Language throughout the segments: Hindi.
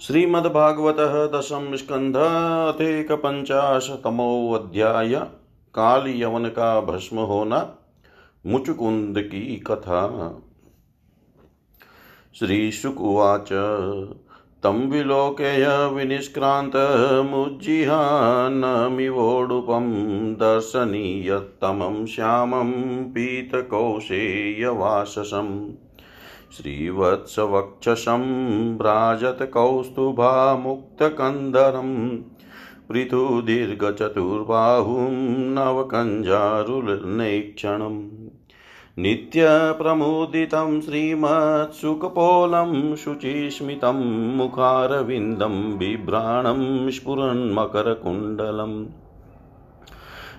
श्रीमद्भागवत दशम स्कंध अथेक पंचाशतमोध्याय काल यवन का भस्म होना मुचुकुंद की कथा। श्रीशुकुवाच, तं विलोकय विनिष्क्रान्तमुज्जिहानमिवोडुपं दर्शनीयतमं श्यामं पीतकौशेयवाससम्। श्रीवत्सवक्षसं भ्राजत कौस्तुभामुक्तकन्दरं पृथुदीर्घचतुर्बाहुं नवकञ्जारुनेक्षणम् नित्यप्रमुदितं श्रीमत्सुकपोलं शुचिस्मितं मुखारविन्दं बिभ्राणं स्फुरन्मकरकुण्डलम्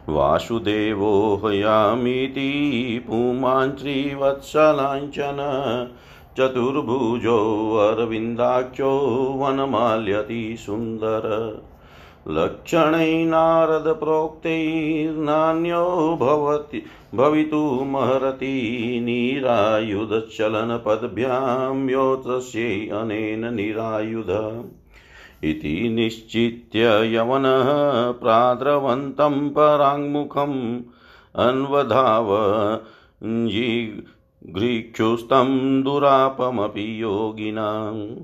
वासुदेवो हयामीति पुमाञ्च्रीवत्सलाञ्चन चतुर्भुजोऽरविन्दाख्यो वनमाल्यति सुन्दर। लक्षणै नारदप्रोक्तैर्नान्यो भवति भवितुमर्हति निरायुधचलनपद्भ्यां योत्रस्यै अनेन निरायुध। इति निश्चित्य यवनः प्राद्रवन्तं पराङ्मुखम् अन्वधाव जिघ्रीक्षुस्तं दुरापमपि योगिनाम्।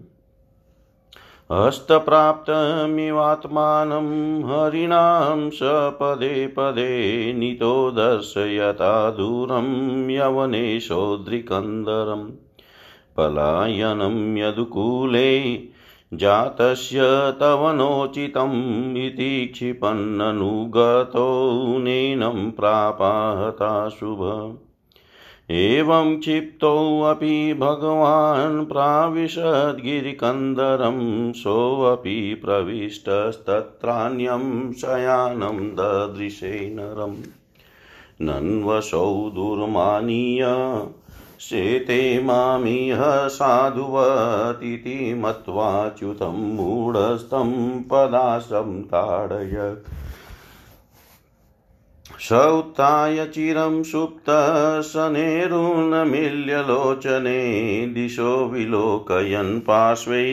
हस्तप्राप्तमिवात्मानं हरिणां स पदे पदे नीतो दर्शयता दूरं यवनेशोद्रिकन्दरम् पलायनं यदुकूले जातस्य तव नोचितम् इति क्षिपन्ननुगतो नैनं प्रापाहता शुभ। एवं क्षिप्तोऽपि भगवान् प्राविशद्गिरिकन्दरं सोऽपि प्रविष्टस्तत्रान्यं शयानं ददृशे नरम्। नन्वशौ दुर्मानीय शेते मामिह साधुवतीति मत्वाच्युतं मूढस्तं पदाशं ताडयत् स उत्थाय चिरं सुप्तशनेरुन्मील्यलोचने दिशो विलोकयन् पार्श्वे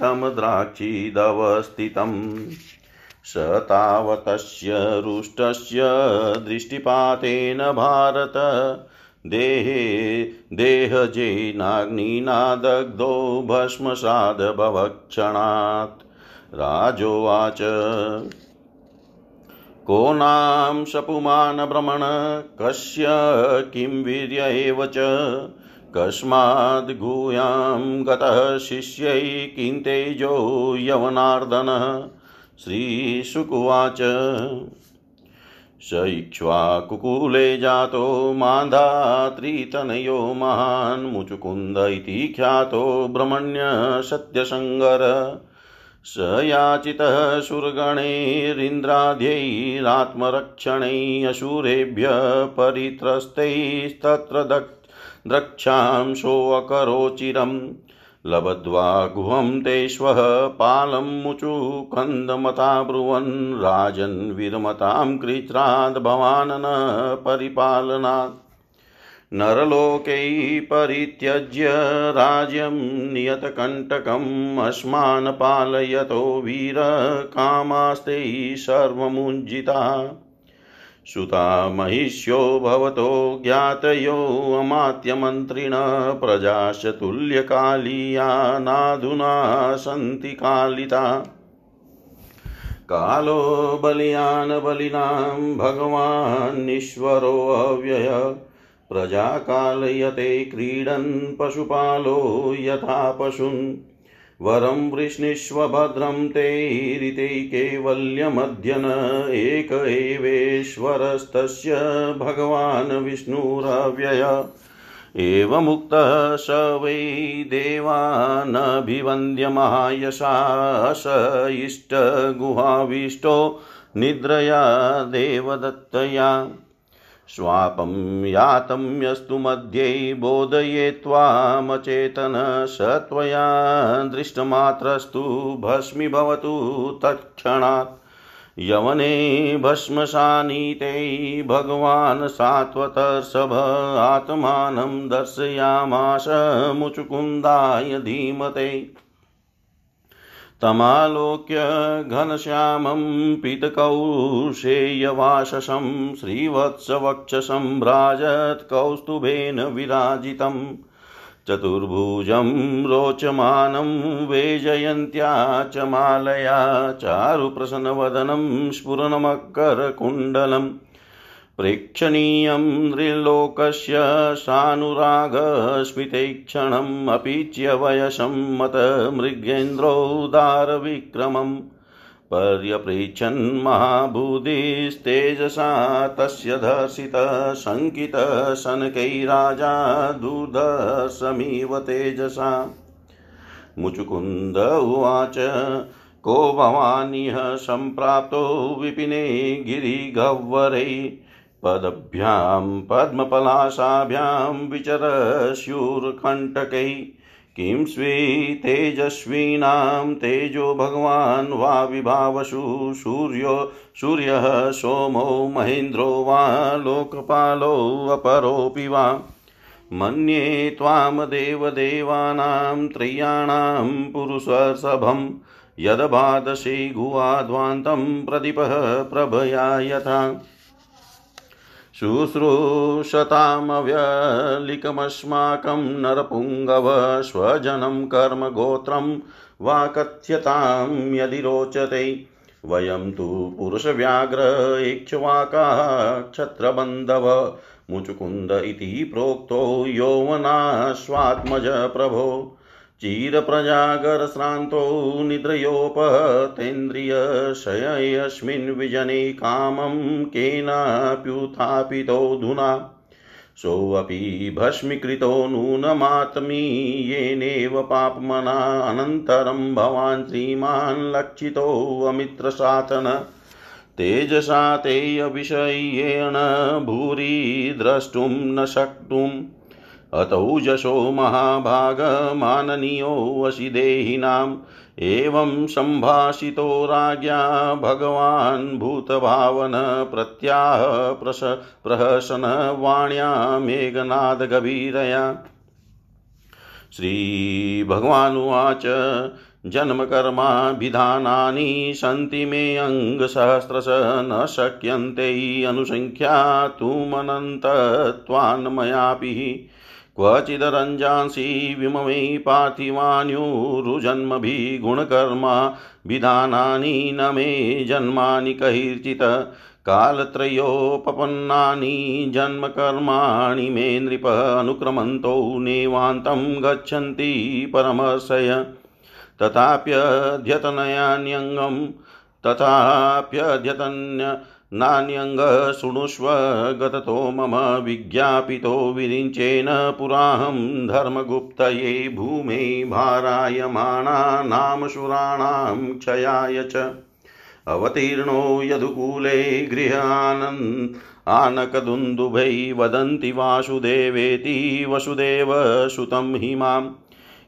तं द्राक्षिदवस्थितम् स तावतस्य रुष्टस्य दृष्टिपातेन भारत देहे देहजेनाग्निना दग्धो भस्मसादभवक्षणात्। राजोवाच। को नाम सपुमान् भ्रमण कस्य? किं वीर्य एव च? कस्माद्गूयां गतः शिष्यै किं तेजो यवनार्दनः? श्रीशुकुवाच स इक्ष्वाकुकुले जातो मान्धात्रितनयो महान्, मुचुकुन्द इति ख्यातो ब्रह्मण्यसत्यसङ्गर स याचितः सुरगणैरिन्द्राद्यैरात्मरक्षणै असुरेभ्यः परित्रस्तैस्तत्र द्रक्षांसोऽकरोचिरम् लब्ध्वा गुहं ते श्वः पालं मुचुकन्दमता ब्रुवन्, राजन् विरमतां कृच्छ्राद् भवान् न परिपालनात्। नरलोकै परित्यज्य राज्यं नियतकण्टकम् अस्मान् पालयतो वीरकामास्ते सर्वमुज्जिता सुता महिष्यो भवतो ज्ञातयो अमात्यमन्त्रिण प्रजाश्च तुल्यकालीया नाधुना सन्ति कालिता। कालो बलियान् बलिनां भगवान्नीश्वरोऽव्यय प्रजाकालयते क्रीडन् पशुपालो यथा पशून्। वरं वृष्णीष्व भद्रं ते ऋते कैवल्यमध्यन एक एवेश्वरस्तस्य भगवान् विष्णुरव्यय। एवमुक्तः स वै देवानभिवन्द्यमहायशा स इष्टगुहाविष्टो निद्रया देवदत्तया। स्वापं यातं यस्तु मध्ये बोधयेत्त्वामचेतन स त्वया दृष्टमात्रस्तु भस्मीभवतु तत्क्षणात्। यवने भस्मशानीते भगवान् सात्वतर्षभ आत्मानं दर्शयामास मुचुकुन्दाय धीमते। तमालोक्य घनश्यामं पीतकौशेयवाशसं श्रीवत्सवक्षसं भ्राजत् कौस्तुभेन विराजितम् चतुर्भुजं रोचमानं वेजयन्त्या च मालया चारुप्रसन्नवदनं स्फुरनमकरकुण्डलम् प्रेक्षणीयं नृलोकस्य सानुरागस्मितैक्षणम् अपीच्य वयसं मत मृगेन्द्रोदारविक्रमम् पर्यपृच्छन् महाबुधिस्तेजसा तस्य धर्षितः शङ्कितशनकैराजा दुर्धर्षमिव तेजसा। मुचुकुन्द उवाच, को भवानिह सम्प्राप्तो विपिने गिरिगह्वरै पदभ्यां, पद्मपलाशाभ्यां विचरस्युर्कण्टकै किं स्वी तेजस्वीनां तेजो भगवान् वा विभावसु सूर्यो, सूर्यः, सोमो, महेन्द्रो वा लोकपालोऽपरोऽपि वा। मन्ये त्वां देवदेवानां त्रय्याणां पुरुषसभं यदबादशे गुहाध्वान्तं प्रदीपः प्रभया यथा शुश्रूषतामव्यलिकमस्माकं नरपुङ्गव स्वजनं कर्म गोत्रं वा कथ्यतां यदि रोचते। वयं तु पुरुषव्याघ्र इक्ष्वाकाः क्षत्रबन्धव मुचुकुन्द इति प्रोक्तो यौवनाश्वात्मज प्रभो चिरप्रजागरश्रान्तो निद्रयोपतेन्द्रियशयस्मिन् विजने कामं केनाप्युत्थापितोऽधुना सोऽपि भस्मीकृतो नूनमात्मीयेनेव पापमना अनन्तरं भवान् श्रीमान् लक्षितोऽमित्रसातन तेजसा तेयविषयेण भूरि द्रष्टुं न शक्तुम्। अतौजसो महाभागमाननीयोऽसि देहिनाम् एवं सम्भाषितो राज्ञा भगवान् भूतभावन प्रत्याह प्रश, प्रहसनवाण्या मेघनादगभीरया। श्रीभगवानुवाच, जन्मकर्माभिधानानि सन्ति मे अङ्गसहस्रश न शक्यन्ते अनुसङ्ख्यातुमनन्तत्वान्मयापि क्वचिदरञ्जांसि विममे पार्थिवान्युरुजन्मभिः गुणकर्मा विधानानि न मे जन्मानि कैर्चित् कालत्रयोपपन्नानि जन्मकर्माणि मे नृप अनुक्रमन्तो नेवान्तं गच्छन्ति परमशय तथाप्यध्यतनयान्यङ्गं तथाप्यध्यतन्य नान्यङ्गशृणुष्व गततो मम विज्ञापितो विरिञ्चेन पुराहं धर्मगुप्तये भूमे भारायमाणानामशुराणां क्षयाय च। अवतीर्णो यदुकूले गृहानन् आनकदुन्दुभै वदन्ति वासुदेवेति वसुदेवसुतं हि माम्।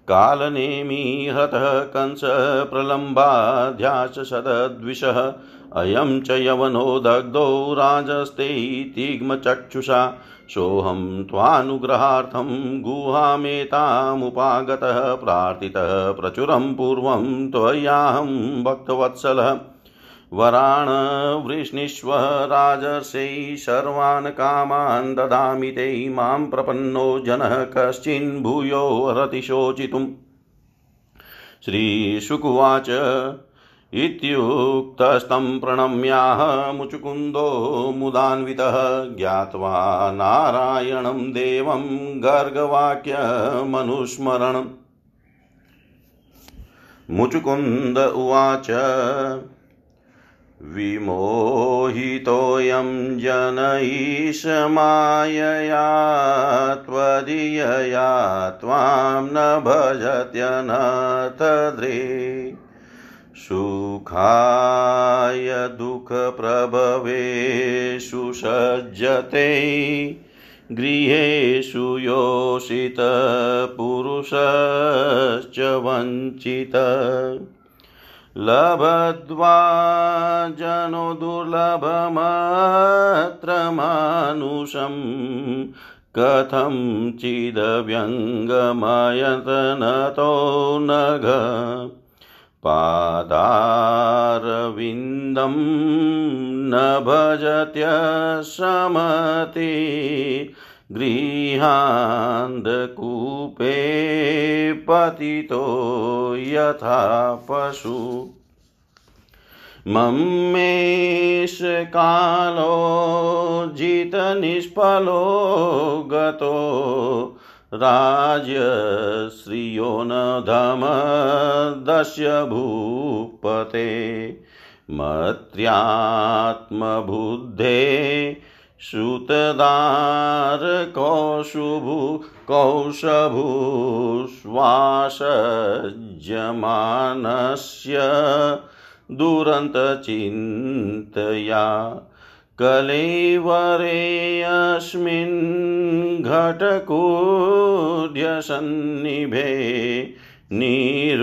कालनेमि हतः कंस प्रलम्बाध्यास सदद्विषः। अयं च यवनो दग्धो राजस्ते तिग्मचक्षुषा सोऽहं त्वानुग्रहार्थं गुहामेतामुपागतः, प्रार्थितः प्रचुरं पूर्वं त्वयाहं भक्तवत्सलः। वराण वृष्णीष्व राजर्षै सर्वान् कामान् ददामि ते, माँ प्रपन्नो जनः कश्चिन् भूयो रतिशोचितुम् श्रीशुकुवाच इत्युक्तस्तं प्रणम्याह मुचुकुन्दो मुदान्वितः ज्ञात्वा नारायणं देवं गर्गवाक्यमनुस्मरणम् मुचुकुन्द उवाच, विमोहितोऽयं जनैशमायया त्वदीयया, त्वां न भजत्यनतदृ सुखाय दुःखप्रभवेषु सज्जते गृहेषु योषितपुरुषश्च वञ्चित। लभद्वा जनो दुर्लभमत्र मानुषं कथं चिदव्यङ्गमयतनतो नघ। पादारविन्दं न भजत्यश्रमति गृहान्धकूपे पतितो यथा पशु। मम्मेश कालो जितनिष्फलो गतो राज्यश्रियो न धमदस्य भूपते मत्र्यात्मबुद्धे श्रुतदारकौशुभु कौशभुश्वासज्यमानस्य दुरन्तचिन्तया। कलेवरेऽस्मिन् घटकुड्यसन्निभे निरुड्यमानो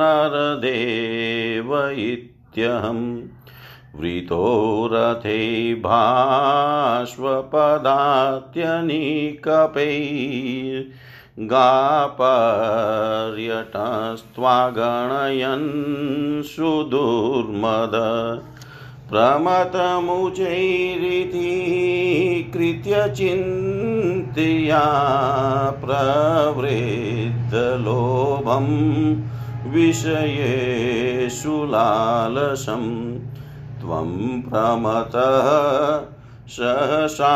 नरदेव इत्यहम् वृतो रथे भाष्वपदात्यनिकपैर्गापर्यटस्त्वागणयन् सुदुर्मद प्रमतमुचैरिति कृत्य चिन्तया प्रवृद्धलोभं विषयेषु लालसम् त्वं प्रमतः सहसाभिपद्यसे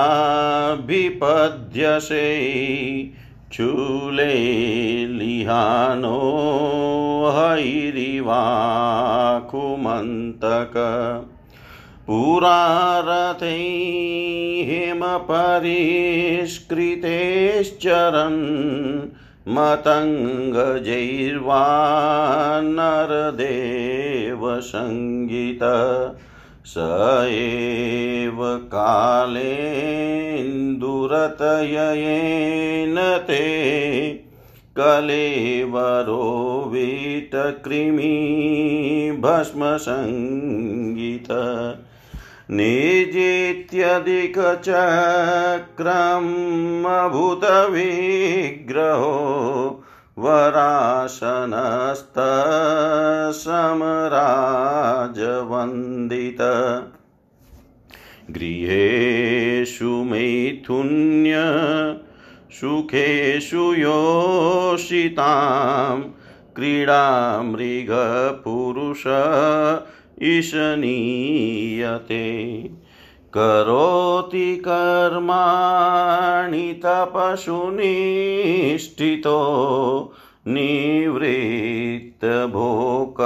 चूले लिहानो हैरिवाकुमन्तक पुरारथै हिमपरिष्कृतेश्चरन् मतङ्गजैर्वा नरदेवसङ्गीत। स एव कालेन्दुरतयेन ते कलेवरो वीतकृमि भस्मसङ्गीत निजेत्यधिकचक्रमभूतविग्रहो वरासनस्तसमराजवन्दित गृहेषु मैथुन्य सुखेषु योषितां क्रीडामृगपुरुष ईशनीयते करोति कर्माणि तपशुनिष्ठितो निवृत्तभोग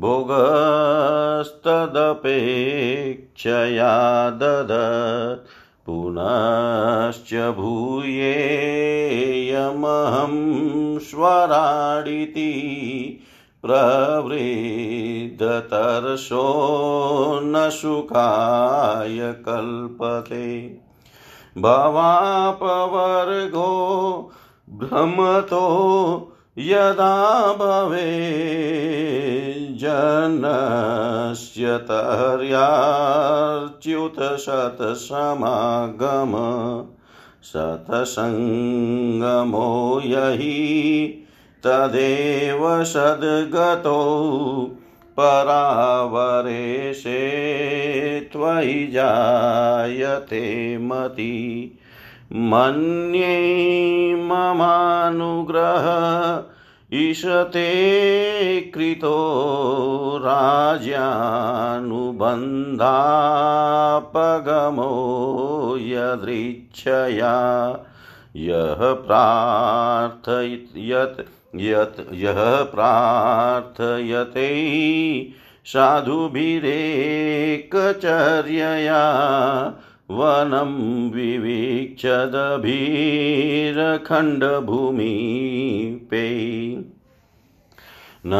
भोगस्तदपेक्षया ददत्। पुनश्च भूयेयमहं स्वराडिति प्रवृद्धतर्षो न सुखाय कल्पते। भवापवर्गो भ्रमतो यदा भवे जनस्य तर्याच्युत शतसमागम शतसङ्गमो यहि तदेव सद्गतो परावरेशे त्वयि जायते मति। मन्ये ममानुग्रह ईशते कृतो राज्यानुबन्धापगमो यदृच्छया। यः प्रार्थयत् यत् यः प्रार्थयते साधुभिरेकचर्यया वनं विवीक्षदभिरखण्डभूमिपे न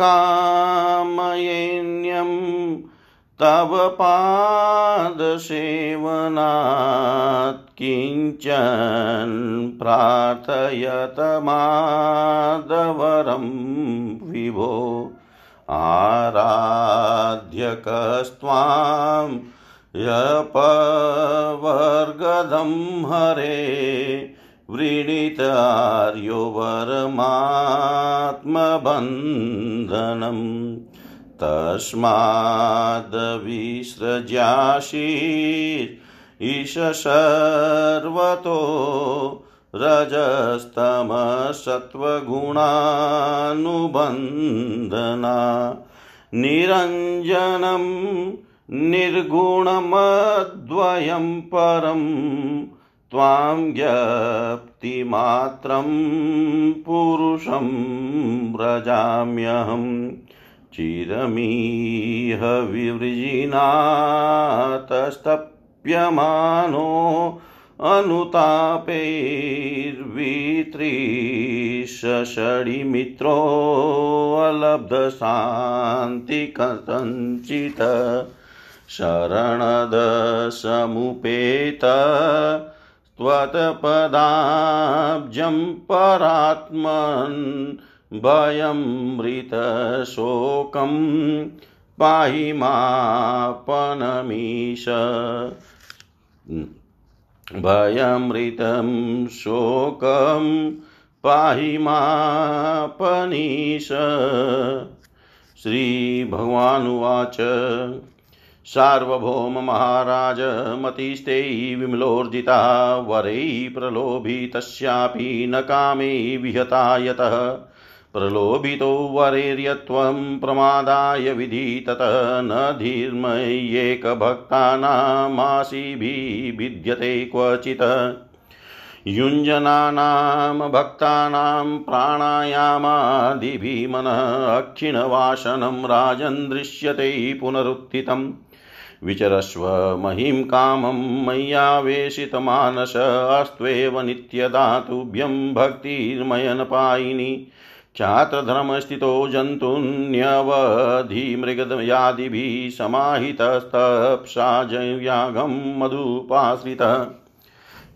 कामयेन्यं तव पादसेवनात् किंचन प्रार्थयत माधवरं विभो। आराध्यकस्त्वां यपवर्गदं हरे व्रीडितार्यो वरमात्मबन्धनम् तस्माद्विसृज्याशीर् ईश सर्वतो रजस्तमसत्त्वगुणानुबन्धना। निरञ्जनं निर्गुणमद्वयं परं त्वां ज्ञप्तिमात्रं पुरुषं व्रजाम्यहम्। चिरमीह विवृजिनातस्तप्यमानो अनुतापैर्वित्रीशषडिमित्रोऽलब्धशान्तिकथञ्चित् शरणदसमुपेत त्वत्पदाब्जं परात्मन् भयमृतशोकं पाहि मापनमीश। भयमृतं शोकं पाहि मापनीश। श्रीभगवानुवाच सार्वभौम महाराज मतिस्ते विमलोर्जिता, वरैः प्रलोभितस्यापि न कामे विहता यतः प्रलोभितो वरेर्यत्वं प्रमादाय विधिततः न धीर्मय्येकभक्तानामाशिभिः भिद्यते क्वचित्। युञ्जनानां भक्तानां प्राणायामादिभिः राजन् दृश्यते पुनरुत्थितम् विचरस्व महिं कामं मय्यावेशितमानस अस्त्वेव नित्यदातुभ्यं भक्तिर्मयनपायिनी। चात्रधर्मस्थितो जन्तुन्यवधिमृगयादिभिः समाहितस्तप्सा जव्यागं मधुपाश्रितः।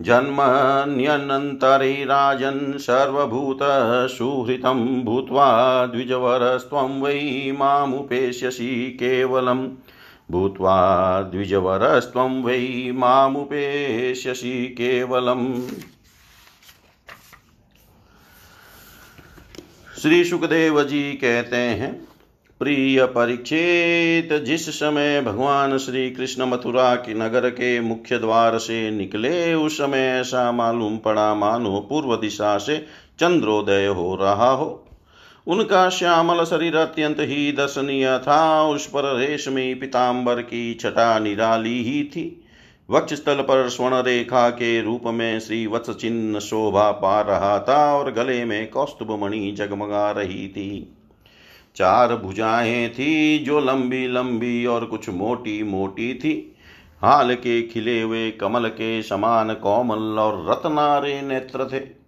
जन्मन्यनन्तरे राजन् सर्वभूतसुहृतं भूत्वा द्विजवरस्त्वं वै मामुपेष्यसि केवलम् भूत्वा द्विजवरस्त्वं वै मामुपेष्यसि केवलम्। श्री सुखदेव जी कहते हैं, प्रिय परीक्षित जिस समय भगवान श्री कृष्ण मथुरा के नगर के मुख्य द्वार से निकले, उस समय ऐसा मालूम पड़ा, मानो पूर्व दिशा से चंद्रोदय हो रहा हो। उनका श्यामल शरीर अत्यंत ही दर्शनीय था, उस पर रेशमी पिताम्बर की छटा निराली ही थी। वक्षस्थल पर स्वर्ण रेखा के रूप में श्री वत्स चिन्ह शोभा पा रहा था और गले में कौस्तुभ मणि जगमगा रही थी चार भुजाएँ थी जो लंबी लंबी और कुछ मोटी मोटी थी। हाल के खिले हुए कमल के समान कोमल और रत्नारे नेत्र थे।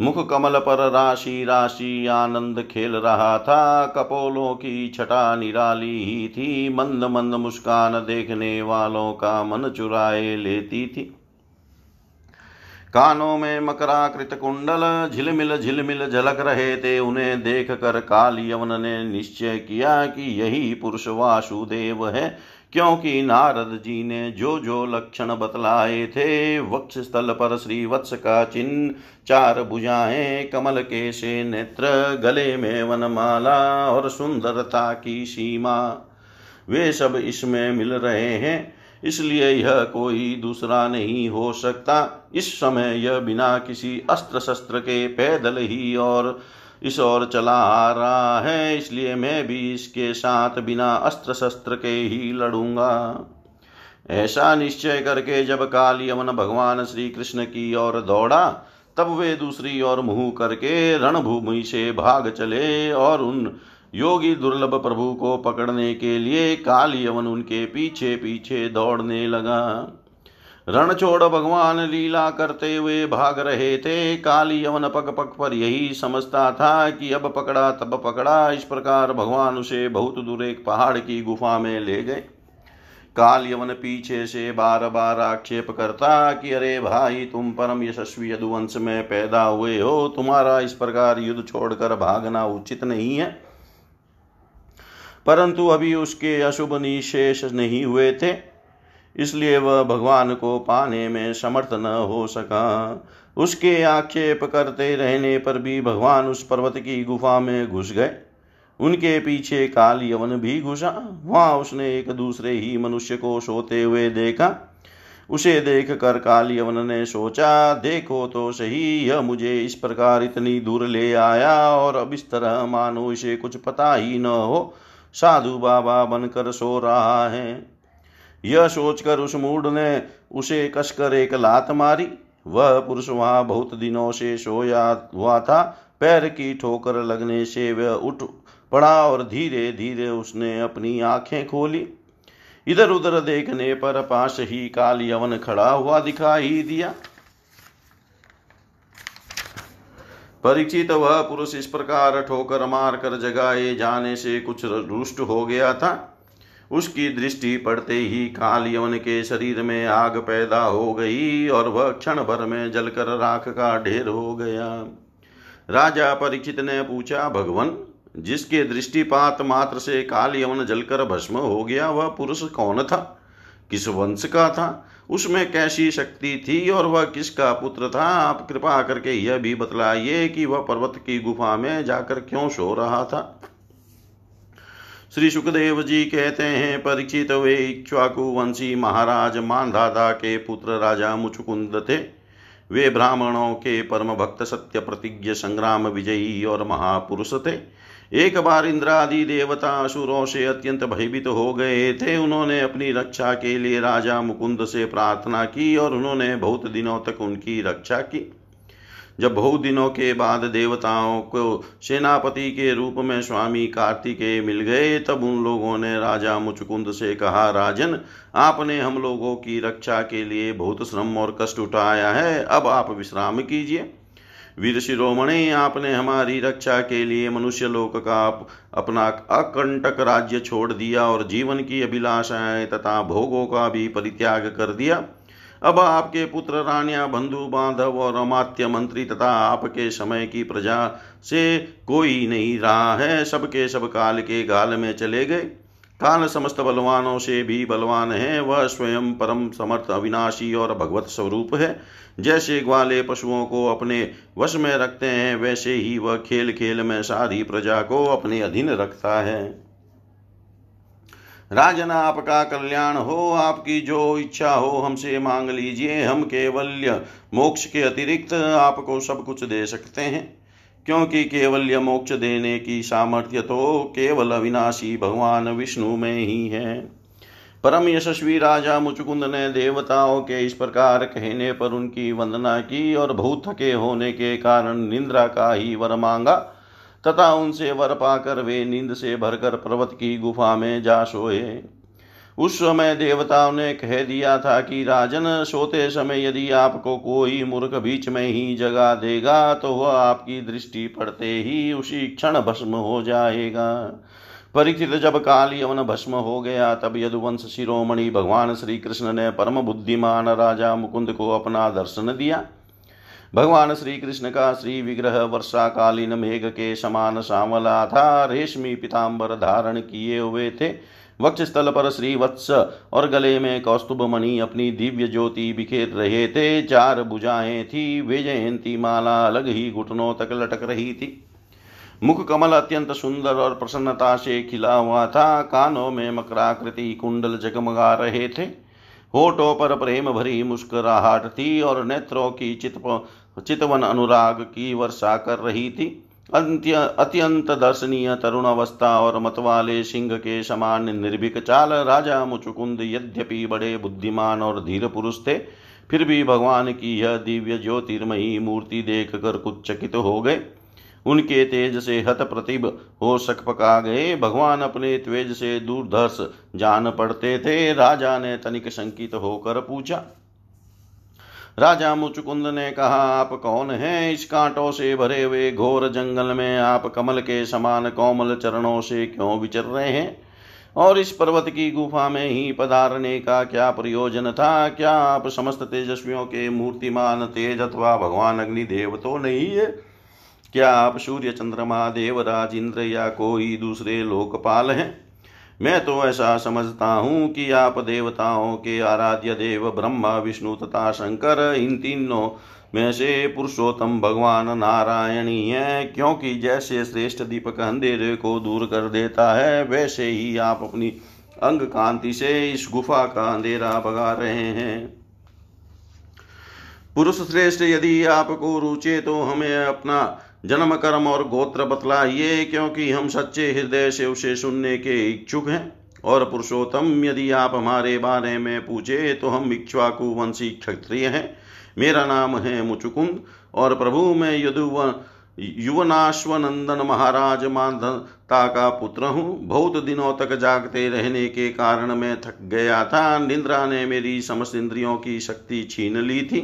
मुख कमल पर राशि राशि आनंद खेल रहा था। कपोलों की छटा निराली ही थी। मंद मंद मुस्कान देखने वालों का मन चुराए लेती थी। कानों में मकराकृत कुंडल, झिलमिल झिलमिल झलक रहे थे। उन्हें देख कर काल यवन ने निश्चय किया कि यही पुरुष वासुदेव है। क्योंकि नारद जी ने जो जो लक्षण बतलाए थे, वक्ष स्थल पर श्री वत्स का चिन्ह, चार भुजाएँ, कमल के से नेत्र, गले में वनमाला और सुंदरता की सीमा। वे सब इसमें मिल रहे हैं, इसलिए यह कोई दूसरा नहीं हो सकता। इस समय यह बिना किसी अस्त्र शस्त्र के पैदल ही और इस ओर चला आ रहा है, इसलिए मैं भी इसके साथ बिना अस्त्र शस्त्र के ही लड़ूँगा। ऐसा निश्चय करके जब काल यमन भगवान श्री कृष्ण की ओर दौड़ा, तब वे दूसरी ओर मुँह करके रणभूमि से भाग चले और उन योगी दुर्लभ प्रभु को पकड़ने के लिए काल यवन उनके पीछे पीछे दौड़ने लगा। रण छोड़ भगवान लीला करते हुए भाग रहे थे। काली यवन पग पग पर यही समझता था कि अब पकड़ा, तब पकड़ा। इस प्रकार भगवान उसे बहुत दूर एक पहाड़ की गुफा में ले गए। काल यवन पीछे से बार बार आक्षेप करता कि, अरे भाई, तुम परम यशस्वी यदुवंश में पैदा हुए हो। तुम्हारा इस प्रकार युद्ध छोड़कर भागना उचित नहीं है। परंतु अभी उसके अशुभ निशेष नहीं हुए थे। इसलिए वह भगवान को पाने में समर्थ न हो सका। उसके आक्षेप करते रहने पर भी भगवान उस पर्वत की गुफा में घुस गए। उनके पीछे काल यवन भी घुसा। वहाँ उसने एक दूसरे ही मनुष्य को सोते हुए देखा। उसे देख कर काल यवन ने सोचा, देखो तो सही, यह मुझे इस प्रकार इतनी दूर ले आया और अब इस तरह मानो इसे कुछ पता ही न हो। साधु बाबा बनकर सो रहा है। यह सोचकर उस मूड ने उसे कसकर एक लात मारी। वह पुरुष वहाँ बहुत दिनों से सोया हुआ था। पैर की ठोकर लगने से वह उठ पड़ा और धीरे धीरे उसने अपनी आँखें खोली। इधर उधर देखने पर पास ही काल यवन खड़ा हुआ दिखाई दिया। परीक्षित वह पुरुष इस प्रकार ठोकर मार कर जगाए जाने से कुछ रुष्ट हो गया था। उसकी दृष्टि पड़ते ही काल यवन के शरीर में आग पैदा हो गई और वह क्षण भर में जलकर राख का ढेर हो गया। राजा परीक्षित ने पूछा, भगवान, जिसके दृष्टिपात मात्र से काल यवन जलकर भस्म हो गया, वह पुरुष कौन था? किस वंश का था? उसमें कैसी शक्ति थी और वह किसका पुत्र था? आप कृपा करके यह भी बतलाइए कि वह पर्वत की गुफा में जाकर क्यों सो रहा था? श्री सुखदेव जी कहते हैं परीक्षित वे इक्ष्वाकु वंशी महाराज मानधाता के पुत्र राजा मुचुकुंद थे। वे ब्राह्मणों के परम भक्त सत्य प्रतिज्ञ संग्राम विजयी और महापुरुष थे। एक बार इंद्रादि देवता असुरों से अत्यंत भयभीत हो गए थे। उन्होंने अपनी रक्षा के लिए राजा मुकुंद से प्रार्थना की और उन्होंने बहुत दिनों तक उनकी रक्षा की। जब बहुत दिनों के बाद देवताओं को सेनापति के रूप में स्वामी कार्तिकेय मिल गए, तब उन लोगों ने राजा मुचकुंद से कहा, राजन, आपने हम लोगों की रक्षा के लिए बहुत श्रम और कष्ट उठाया है, अब आप विश्राम कीजिए। वीर शिरोमणि, आपने हमारी रक्षा के लिए मनुष्य लोक का अपना अकंटक राज्य छोड़ दिया और जीवन की अभिलाषाएँ तथा भोगों का भी परित्याग कर दिया। अब आपके पुत्र, रानिया, बंधु, बांधव और अमात्य मंत्री तथा आपके समय की प्रजा से कोई नहीं रहा है। सबके सब काल के गाल में चले गए। काल समस्त बलवानों से भी बलवान है। वह स्वयं परम समर्थ, अविनाशी और भगवत स्वरूप है। जैसे ग्वाले पशुओं को अपने वश में रखते हैं, वैसे ही वह खेल खेल में सारी प्रजा को अपने अधीन रखता है। राजन आपका कल्याण हो, आपकी जो इच्छा हो, हमसे मांग लीजिए। हम केवल्य मोक्ष के अतिरिक्त आपको सब कुछ दे सकते हैं। क्योंकि केवल्य मोक्ष देने की सामर्थ्य तो केवल अविनाशी भगवान विष्णु में ही है। परम यशस्वी राजा मुचुकुंद ने देवताओं के इस प्रकार कहने पर उनकी वंदना की और बहुत थके होने के कारण निंद्रा का ही वर मांगा। तथा उनसे वर पाकर वे नींद से भरकर पर्वत की गुफा में जा सोए। उस समय देवताओं ने कह दिया था कि, राजन, सोते समय यदि आपको कोई मूर्ख बीच में ही जगा देगा तो वह आपकी दृष्टि पड़ते ही उसी क्षण भस्म हो जाएगा। परीक्षित जब काल यवन भस्म हो गया, तब यदुवंश शिरोमणि भगवान श्री कृष्ण ने परम बुद्धिमान राजा मुकुंद को अपना दर्शन दिया। भगवान श्री कृष्ण का श्री विग्रह वर्षाकालीन मेघ के समान सामला था रेशमी पिताम्बर धारण किए हुए थे। वक्ष स्थल पर श्री वत्स और गले में कौस्तुभ मणि अपनी दिव्य ज्योति बिखेर रहे थे। चार भुजाएँ थी, वे जयंती माला अलग ही घुटनों तक लटक रही थी। मुख कमल अत्यंत सुंदर और प्रसन्नता से खिला हुआ था। कानों में मकराकृति कुंडल जगमगा रहे थे। होठों पर प्रेम भरी मुस्कुराहट थी और नेत्रों की चित चितवन अनुराग की वर्षा कर रही थी। अंत्य, अत्यंत दर्शनीय तरुण अवस्था और मतवाले सिंह के समान निर्भीक चाल राजा मुचुकुंद यद्यपि बड़े बुद्धिमान और धीर पुरुष थे, फिर भी भगवान की यह दिव्य ज्योतिर्मयी मूर्ति देख कर कुछ चकित हो गए। उनके तेज से हत प्रतिभ हो सक पका गए। भगवान अपने तेज से दूरदर्श जान पड़ते थे। राजा ने तनिक संकित होकर पूछा, राजा मुचुकुंद ने कहा, आप कौन हैं? इस कांटों से भरे हुए घोर जंगल में आप कमल के समान कोमल चरणों से क्यों विचर रहे हैं? और इस पर्वत की गुफा में ही पधारने का क्या प्रयोजन था? क्या आप समस्त तेजस्वियों के मूर्तिमान तेज अथवा भगवान अग्निदेव तो नहीं है? क्या आप सूर्य चंद्रमा, देवराज, इंद्र या कोई दूसरे लोकपाल हैं? मैं तो ऐसा समझता हूँ कि आप देवताओं के आराध्य देव, ब्रह्मा, विष्णु तथा शंकर, इन तीनों में से पुरुषोत्तम भगवान नारायणी है, क्योंकि जैसे श्रेष्ठ दीपक अंधेरे को दूर कर देता है, वैसे ही आप अपनी अंग कांति से इस गुफा का अंधेरा भगा रहे हैं। पुरुष श्रेष्ठ, यदि आपको रुचे तो हमें अपना जन्म, कर्म और गोत्र बतलाइए क्योंकि हम सच्चे हृदय से उसे सुनने के इच्छुक हैं। और पुरुषोत्तम, यदि आप हमारे बारे में पूछे तो हम इक्ष्वाकु वंशी क्षत्रिय हैं। मेरा नाम है मुचुकुंद, और प्रभु, मैं यदुव, युवनाश्वनंदन महाराज माधता का पुत्र हूँ। बहुत दिनों तक जागते रहने के कारण मैं थक गया था। निंद्रा ने मेरी समस्त इंद्रियों की शक्ति छीन ली थी।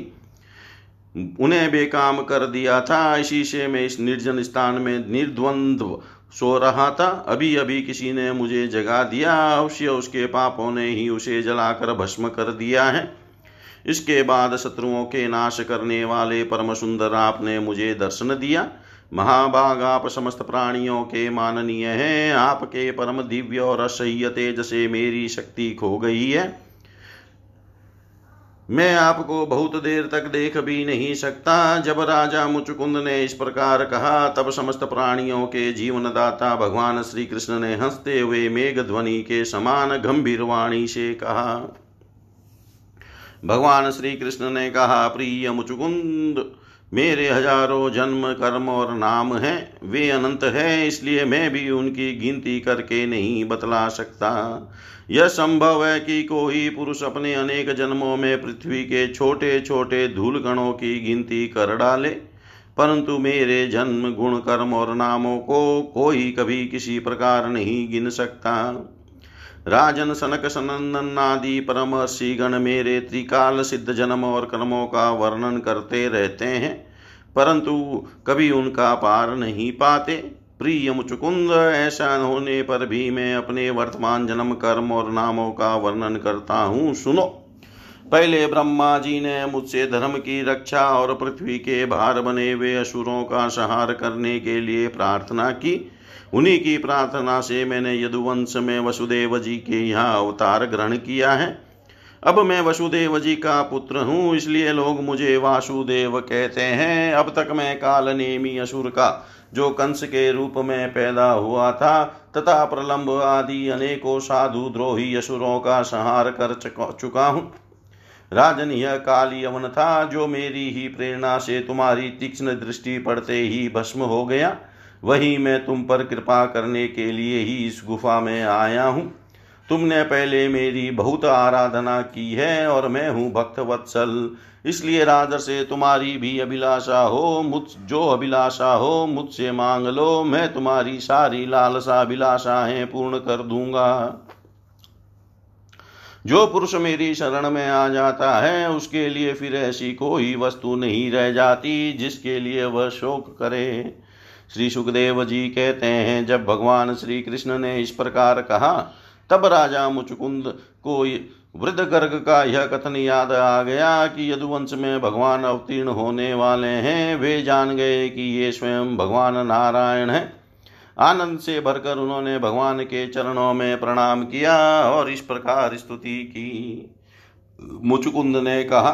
उन्हें बेकाम कर दिया था। इसी से मैं, इस निर्जन स्थान में निर्द्वंद्व सो रहा था। अभी अभी किसी ने मुझे जगा दिया। अवश्य उसके पापों ने ही उसे जलाकर भस्म कर दिया है। इसके बाद शत्रुओं के नाश करने वाले परम सुंदर आपने मुझे दर्शन दिया। महाभाग आप समस्त प्राणियों के माननीय हैं। आपके परम दिव्य और असह्य तेज से मेरी शक्ति खो गई है। मैं आपको बहुत देर तक देख भी नहीं सकता। जब राजा मुचुकुंद ने इस प्रकार कहा, तब समस्त प्राणियों के जीवनदाता भगवान श्री कृष्ण ने हँसते हुए मेघ ध्वनि के समान गंभीर वाणी से कहा, भगवान श्री कृष्ण ने कहा, प्रिय मुचुकुंद, मेरे हज़ारों जन्म, कर्म और नाम हैं। वे अनंत हैं, इसलिए मैं भी उनकी गिनती करके नहीं बतला सकता। यह संभव है कि कोई पुरुष अपने अनेक जन्मों में पृथ्वी के छोटे छोटे धूल कणों की गिनती कर डाले, परंतु मेरे जन्म, गुण, कर्म और नामों को कोई कभी किसी प्रकार नहीं गिन सकता। राजन, सनक सनंदन आदि परम गण मेरे त्रिकाल सिद्ध जन्म और कर्मों का वर्णन करते रहते हैं, परंतु कभी उनका पार नहीं पाते। प्रिय मुचुकुंद ऐसा होने पर भी मैं अपने वर्तमान जन्म, कर्म और नामों का वर्णन करता हूँ। सुनो। पहले ब्रह्मा जी ने मुझसे धर्म की रक्षा और पृथ्वी के भार बने हुए असुरों का संहार करने के लिए प्रार्थना की। उन्हीं की प्रार्थना से मैंने यदुवंश में वसुदेव जी के यहाँ अवतार ग्रहण किया है। अब मैं वसुदेव जी का पुत्र हूँ, इसलिए लोग मुझे वासुदेव कहते हैं। अब तक मैं काल नेमी असुर का, जो कंस के रूप में पैदा हुआ था, तथा प्रलंब आदि अनेकों साधु द्रोही असुरों का संहार कर चुका हूँ। राजन यह काल यवन था, जो मेरी ही प्रेरणा से तुम्हारी तीक्ष्ण दृष्टि पड़ते ही भस्म हो गया। वही मैं तुम पर कृपा करने के लिए ही इस गुफा में आया हूँ। तुमने पहले मेरी बहुत आराधना की है और मैं हूँ भक्त वत्सल। इसलिए राजर से तुम्हारी भी अभिलाषा हो, मुझ जो अभिलाषा हो, मुझसे मांग लो। मैं तुम्हारी सारी लालसा अभिलाषाएँ पूर्ण कर दूँगा। जो पुरुष मेरी शरण में आ जाता है, उसके लिए फिर ऐसी कोई वस्तु नहीं रह जाती जिसके लिए वह शोक करे। श्री सुखदेव जी कहते हैं, जब भगवान श्री कृष्ण ने इस प्रकार कहा तब राजा मुचुकुंद को वृद्ध गर्ग का यह कथन याद आ गया कि यदुवंश में भगवान अवतीर्ण होने वाले हैं। वे जान गए कि ये स्वयं भगवान नारायण है। आनंद से भरकर उन्होंने भगवान के चरणों में प्रणाम किया और इस प्रकार स्तुति की। मुचुकुंद ने कहा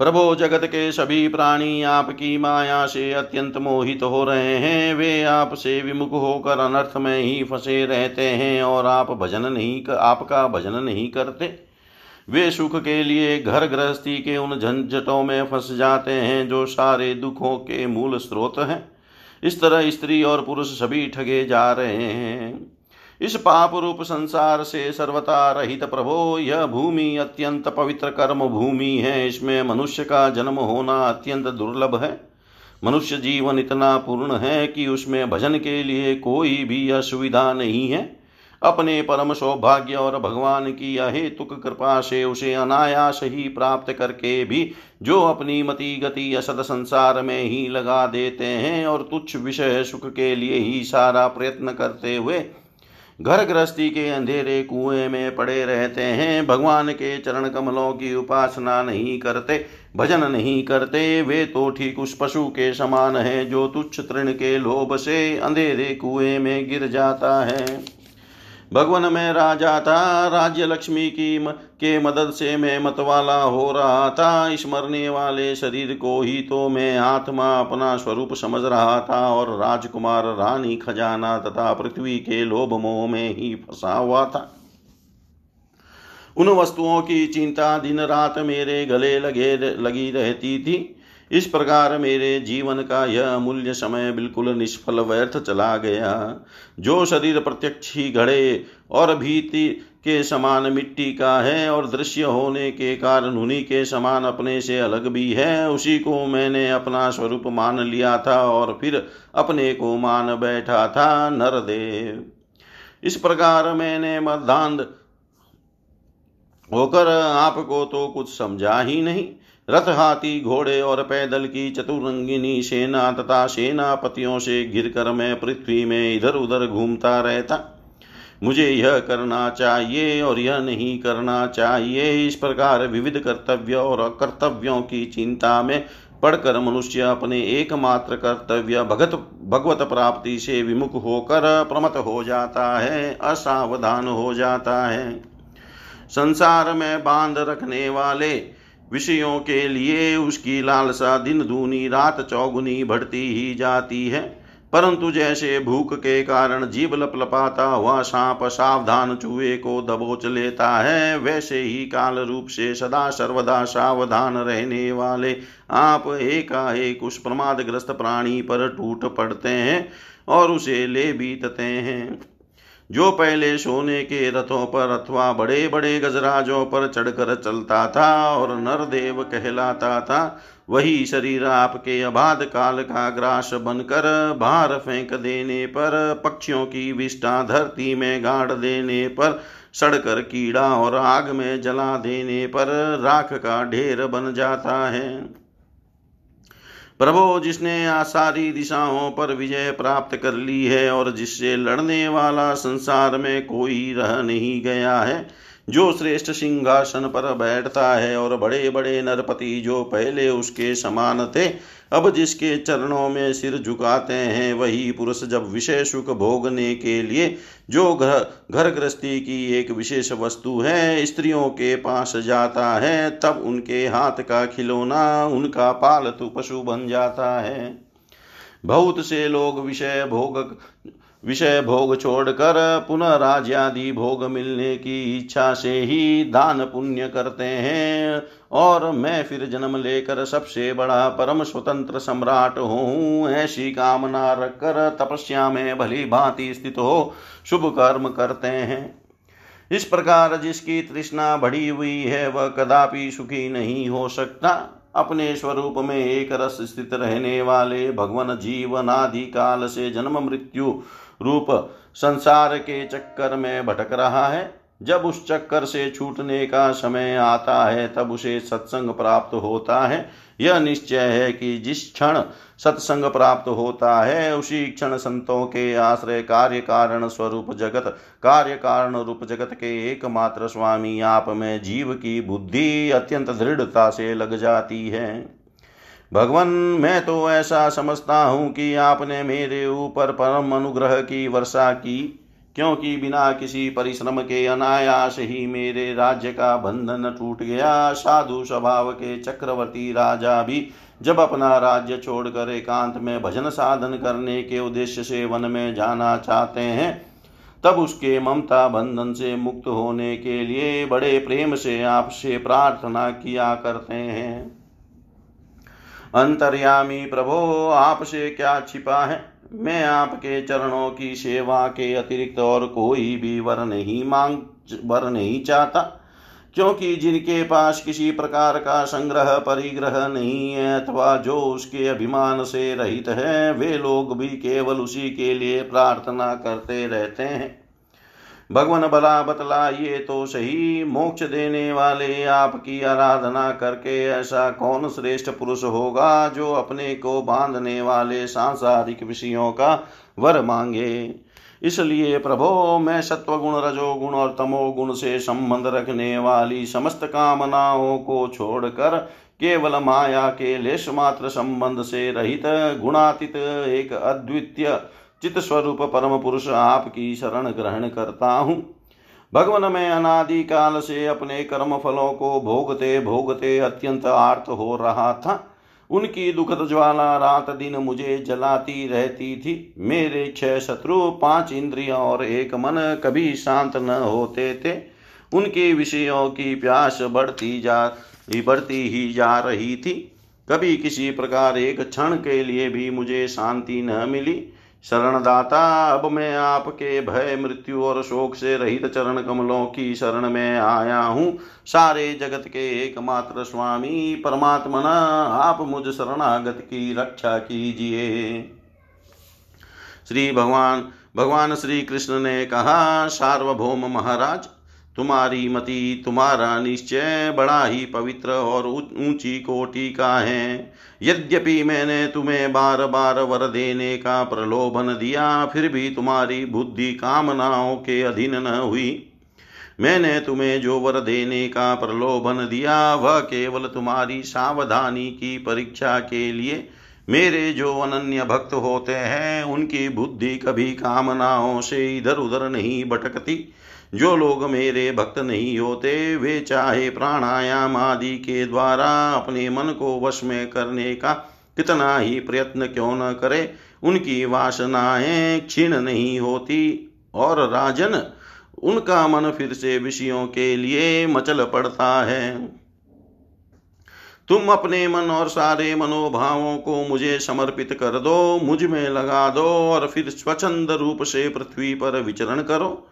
प्रभो जगत के सभी प्राणी आपकी माया से अत्यंत मोहित हो रहे हैं। वे आपसे विमुख होकर अनर्थ में ही फंसे रहते हैं और आप भजन नहीं कर, आपका भजन नहीं करते। वे सुख के लिए घर गृहस्थी के उन झंझटों में फंस जाते हैं जो सारे दुखों के मूल स्रोत हैं। इस तरह स्त्री और पुरुष सभी ठगे जा रहे हैं। इस पाप रूप संसार से सर्वता रहित प्रभो, यह भूमि अत्यंत पवित्र कर्म भूमि है। इसमें मनुष्य का जन्म होना अत्यंत दुर्लभ है। मनुष्य जीवन इतना पूर्ण है कि उसमें भजन के लिए कोई भी असुविधा नहीं है। अपने परम सौभाग्य और भगवान की अहेतुक कृपा से उसे अनायास ही प्राप्त करके भी जो अपनी मति गति असद संसार में ही लगा देते हैं और तुच्छ विषय सुख के लिए ही सारा प्रयत्न करते हुए घर गृहस्थी के अंधेरे कुएँ में पड़े रहते हैं। भगवान के चरण कमलों की उपासना नहीं करते, भजन नहीं करते। वे तो ठीक उस पशु के समान है जो तुच्छ तृण के लोभ से अंधेरे कुएँ में गिर जाता है। भगवान में राजा था राज्य लक्ष्मी की म, के मदद से मैं मतवाला हो रहा था। इस मरने वाले शरीर को ही तो मैं आत्मा अपना स्वरूप समझ रहा था और राजकुमार रानी खजाना तथा पृथ्वी के लोभ मोह में ही फंसा हुआ था। उन वस्तुओं की चिंता दिन रात मेरे गले लगे लगी रहती थी। इस प्रकार मेरे जीवन का यह अमूल्य समय बिल्कुल निष्फल व्यर्थ चला गया। जो शरीर प्रत्यक्ष ही घड़े और भीति के समान मिट्टी का है और दृश्य होने के कारण उन्हीं के समान अपने से अलग भी है, उसी को मैंने अपना स्वरूप मान लिया था और फिर अपने को मान बैठा था नरदेव। इस प्रकार मैंने मर्दांध होकर आपको तो कुछ समझा ही नहीं। रथ हाथी घोड़े और पैदल की चतुरंगिनी सेना तथा सेनापतियों से घिर कर मैं पृथ्वी में इधर उधर घूमता रहता। मुझे यह करना चाहिए और यह नहीं करना चाहिए। इस प्रकार विविध कर्तव्य और अकर्तव्यों की चिंता में पढ़कर मनुष्य अपने एकमात्र कर्तव्य भगत, भगवत प्राप्ति से विमुख होकर प्रमत हो जाता है, असावधान हो जाता है। संसार में बाँध रखने वाले विषयों के लिए उसकी लालसा दिन दूनी रात चौगुनी बढ़ती ही जाती है। परंतु जैसे भूख के कारण जीव लपलपाता हुआ सांप सावधान चूहे को दबोच लेता है, वैसे ही काल रूप से सदा सर्वदा सावधान रहने वाले आप एकाएक उस प्रमादग्रस्त प्राणी पर टूट पड़ते हैं और उसे ले बीतते हैं। जो पहले सोने के रथों पर अथवा बड़े बड़े गजराजों पर चढ़कर चलता था और नरदेव कहलाता था, वही शरीर आपके अबाध काल का ग्रास बनकर बाहर फेंक देने पर, पक्षियों की विष्ठा धरती में गाड़ देने पर, सड़कर कीड़ा और आग में जला देने पर राख का ढेर बन जाता है। प्रभो जिसने आसारी दिशाओं पर विजय प्राप्त कर ली है और जिससे लड़ने वाला संसार में कोई रह नहीं गया है, जो श्रेष्ठ सिंहासन पर बैठता है और बड़े बड़े नरपति जो पहले उसके समान थे अब जिसके चरणों में सिर झुकाते हैं, वही पुरुष जब विषय सुख भोगने के लिए जो घर घर गृहस्थी की एक विशेष वस्तु है, स्त्रियों के पास जाता है, तब उनके हाथ का खिलौना, उनका पालतू पशु बन जाता है। बहुत से लोग विषय भोग विषय भोग छोड़कर पुनः राज्यादि भोग मिलने की इच्छा से ही दान पुण्य करते हैं। और मैं फिर जन्म लेकर सबसे बड़ा परम स्वतंत्र सम्राट हूँ। ऐसी कामना रखकर तपस्या में भली भांति स्थित हो, शुभ कर्म करते हैं। इस प्रकार जिसकी तृष्णा बढ़ी हुई है, वह कदापि सुखी नहीं हो सकता। अपने स्वरूप में एक रस स्थित रहने वाले भगवान जीवन आदि काल से जन्म मृत्यु रूप संसार के चक्कर में भटक रहा है। जब उस चक्कर से छूटने का समय आता है, तब उसे सत्संग प्राप्त होता है। यह निश्चय है कि जिस क्षण सत्संग प्राप्त होता है, उसी क्षण संतों के आश्रय कार्य कारण स्वरूप जगत, कार्य कारण रूप जगत के एकमात्र स्वामी आप में जीव की बुद्धि अत्यंत दृढ़ता से लग जाती है। भगवान, मैं तो ऐसा समझता हूँ कि आपने मेरे ऊपर परम अनुग्रह की वर्षा की, क्योंकि बिना किसी परिश्रम के अनायास ही मेरे राज्य का बंधन टूट गया। साधु स्वभाव के चक्रवर्ती राजा भी जब अपना राज्य छोड़कर एकांत में भजन साधन करने के उद्देश्य से वन में जाना चाहते हैं, तब उसके ममता बंधन से मुक्त होने के लिए बड़े प्रेम से आपसे प्रार्थना किया करते हैं। अंतर्यामी प्रभो, आपसे क्या छिपा है? मैं आपके चरणों की सेवा के अतिरिक्त और कोई भी वर नहीं मांग, वर नहीं चाहता। क्योंकि जिनके पास किसी प्रकार का संग्रह, परिग्रह नहीं है अथवा जो उसके अभिमान से रहित है, वे लोग भी केवल उसी के लिए प्रार्थना करते रहते हैं। भगवान भला बतलाइए तो सही, मोक्ष देने वाले आपकी आराधना करके ऐसा कौन श्रेष्ठ पुरुष होगा जो अपने को बांधने वाले सांसारिक विषयों का वर मांगे? इसलिए प्रभो, मैं सत्वगुण, रजोगुण और तमोगुण से संबंध रखने वाली समस्त कामनाओं को छोड़कर केवल माया के लेश मात्र संबंध से रहित, गुणातीत एक अद्वितीय चित स्वरूप परम पुरुष आपकी शरण ग्रहण करता हूँ। भगवान, में अनादि काल से अपने कर्म फलों को भोगते भोगते अत्यंत आर्त हो रहा था। उनकी दुखद ज्वाला रात दिन मुझे जलाती रहती थी। मेरे छह शत्रु, पाँच इंद्रियों और एक मन कभी शांत न होते थे। उनके विषयों की प्यास बढ़ती जा, बढ़ती ही जा रही थी। कभी किसी प्रकार एक क्षण के लिए भी मुझे शांति न मिली। शरणदाता, अब मैं आपके भय, मृत्यु और शोक से रहित चरण कमलों की शरण में आया हूँ। सारे जगत के एकमात्र स्वामी, परमात्मना, आप मुझ शरणागत की रक्षा कीजिए। श्री भगवान भगवान श्री कृष्ण ने कहा, सार्वभौम महाराज तुम्हारी मति तुम्हारा निश्चय बड़ा ही पवित्र और ऊँची कोटि का है। यद्यपि मैंने तुम्हें बार बार वर देने का प्रलोभन दिया, फिर भी तुम्हारी बुद्धि कामनाओं के अधीन न हुई। मैंने तुम्हें जो वर देने का प्रलोभन दिया, वह केवल तुम्हारी सावधानी की परीक्षा के लिए। मेरे जो अनन्य भक्त होते हैं, उनकी बुद्धि कभी कामनाओं से इधर उधर नहीं भटकती। जो लोग मेरे भक्त नहीं होते, वे चाहे प्राणायाम आदि के द्वारा अपने मन को वश में करने का कितना ही प्रयत्न क्यों न करे, उनकी वासनाएँ क्षीण नहीं होती। और राजन, उनका मन फिर से विषयों के लिए मचल पड़ता है। तुम अपने मन और सारे मनोभावों को मुझे समर्पित कर दो, मुझमें लगा दो और फिर स्वच्छंद रूप से पृथ्वी पर विचरण करो।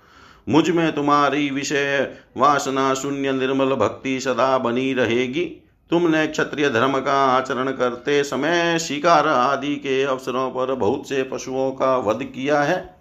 मुझमें तुम्हारी विषय वासना शून्य निर्मल भक्ति सदा बनी रहेगी। तुमने क्षत्रिय धर्म का आचरण करते समय शिकार आदि के अवसरों पर बहुत से पशुओं का वध किया है।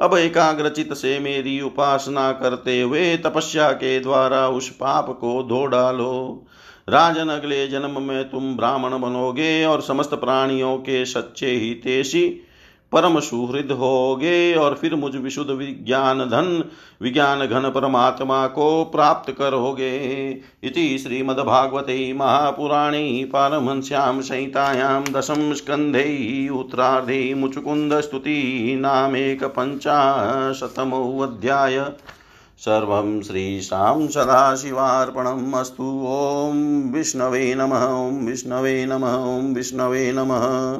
अब एकाग्रचित से मेरी उपासना करते हुए तपस्या के द्वारा उस पाप को धो डालो। राजन, अगले जन्म में तुम ब्राह्मण बनोगे और समस्त प्राणियों के सच्चे ही तेसी परम सुहृद हो होगे, और फिर मुझ विशुद्ध विज्ञान धन, विज्ञान घन परमात्मा को प्राप्त करोगे। इति श्रीमद्भागवते महापुराणे पारमहंस्यां संहितायां दशम स्कन्धे उत्तरार्धे मुचुकुन्दस्तुति नामेकपञ्चाशतमोऽध्याय सर्वं श्रीशां सदाशिवार्पणम् अस्तु। ॐ विष्णवे नमः विष्णवे नमः, ॐ विष्णवे नमः।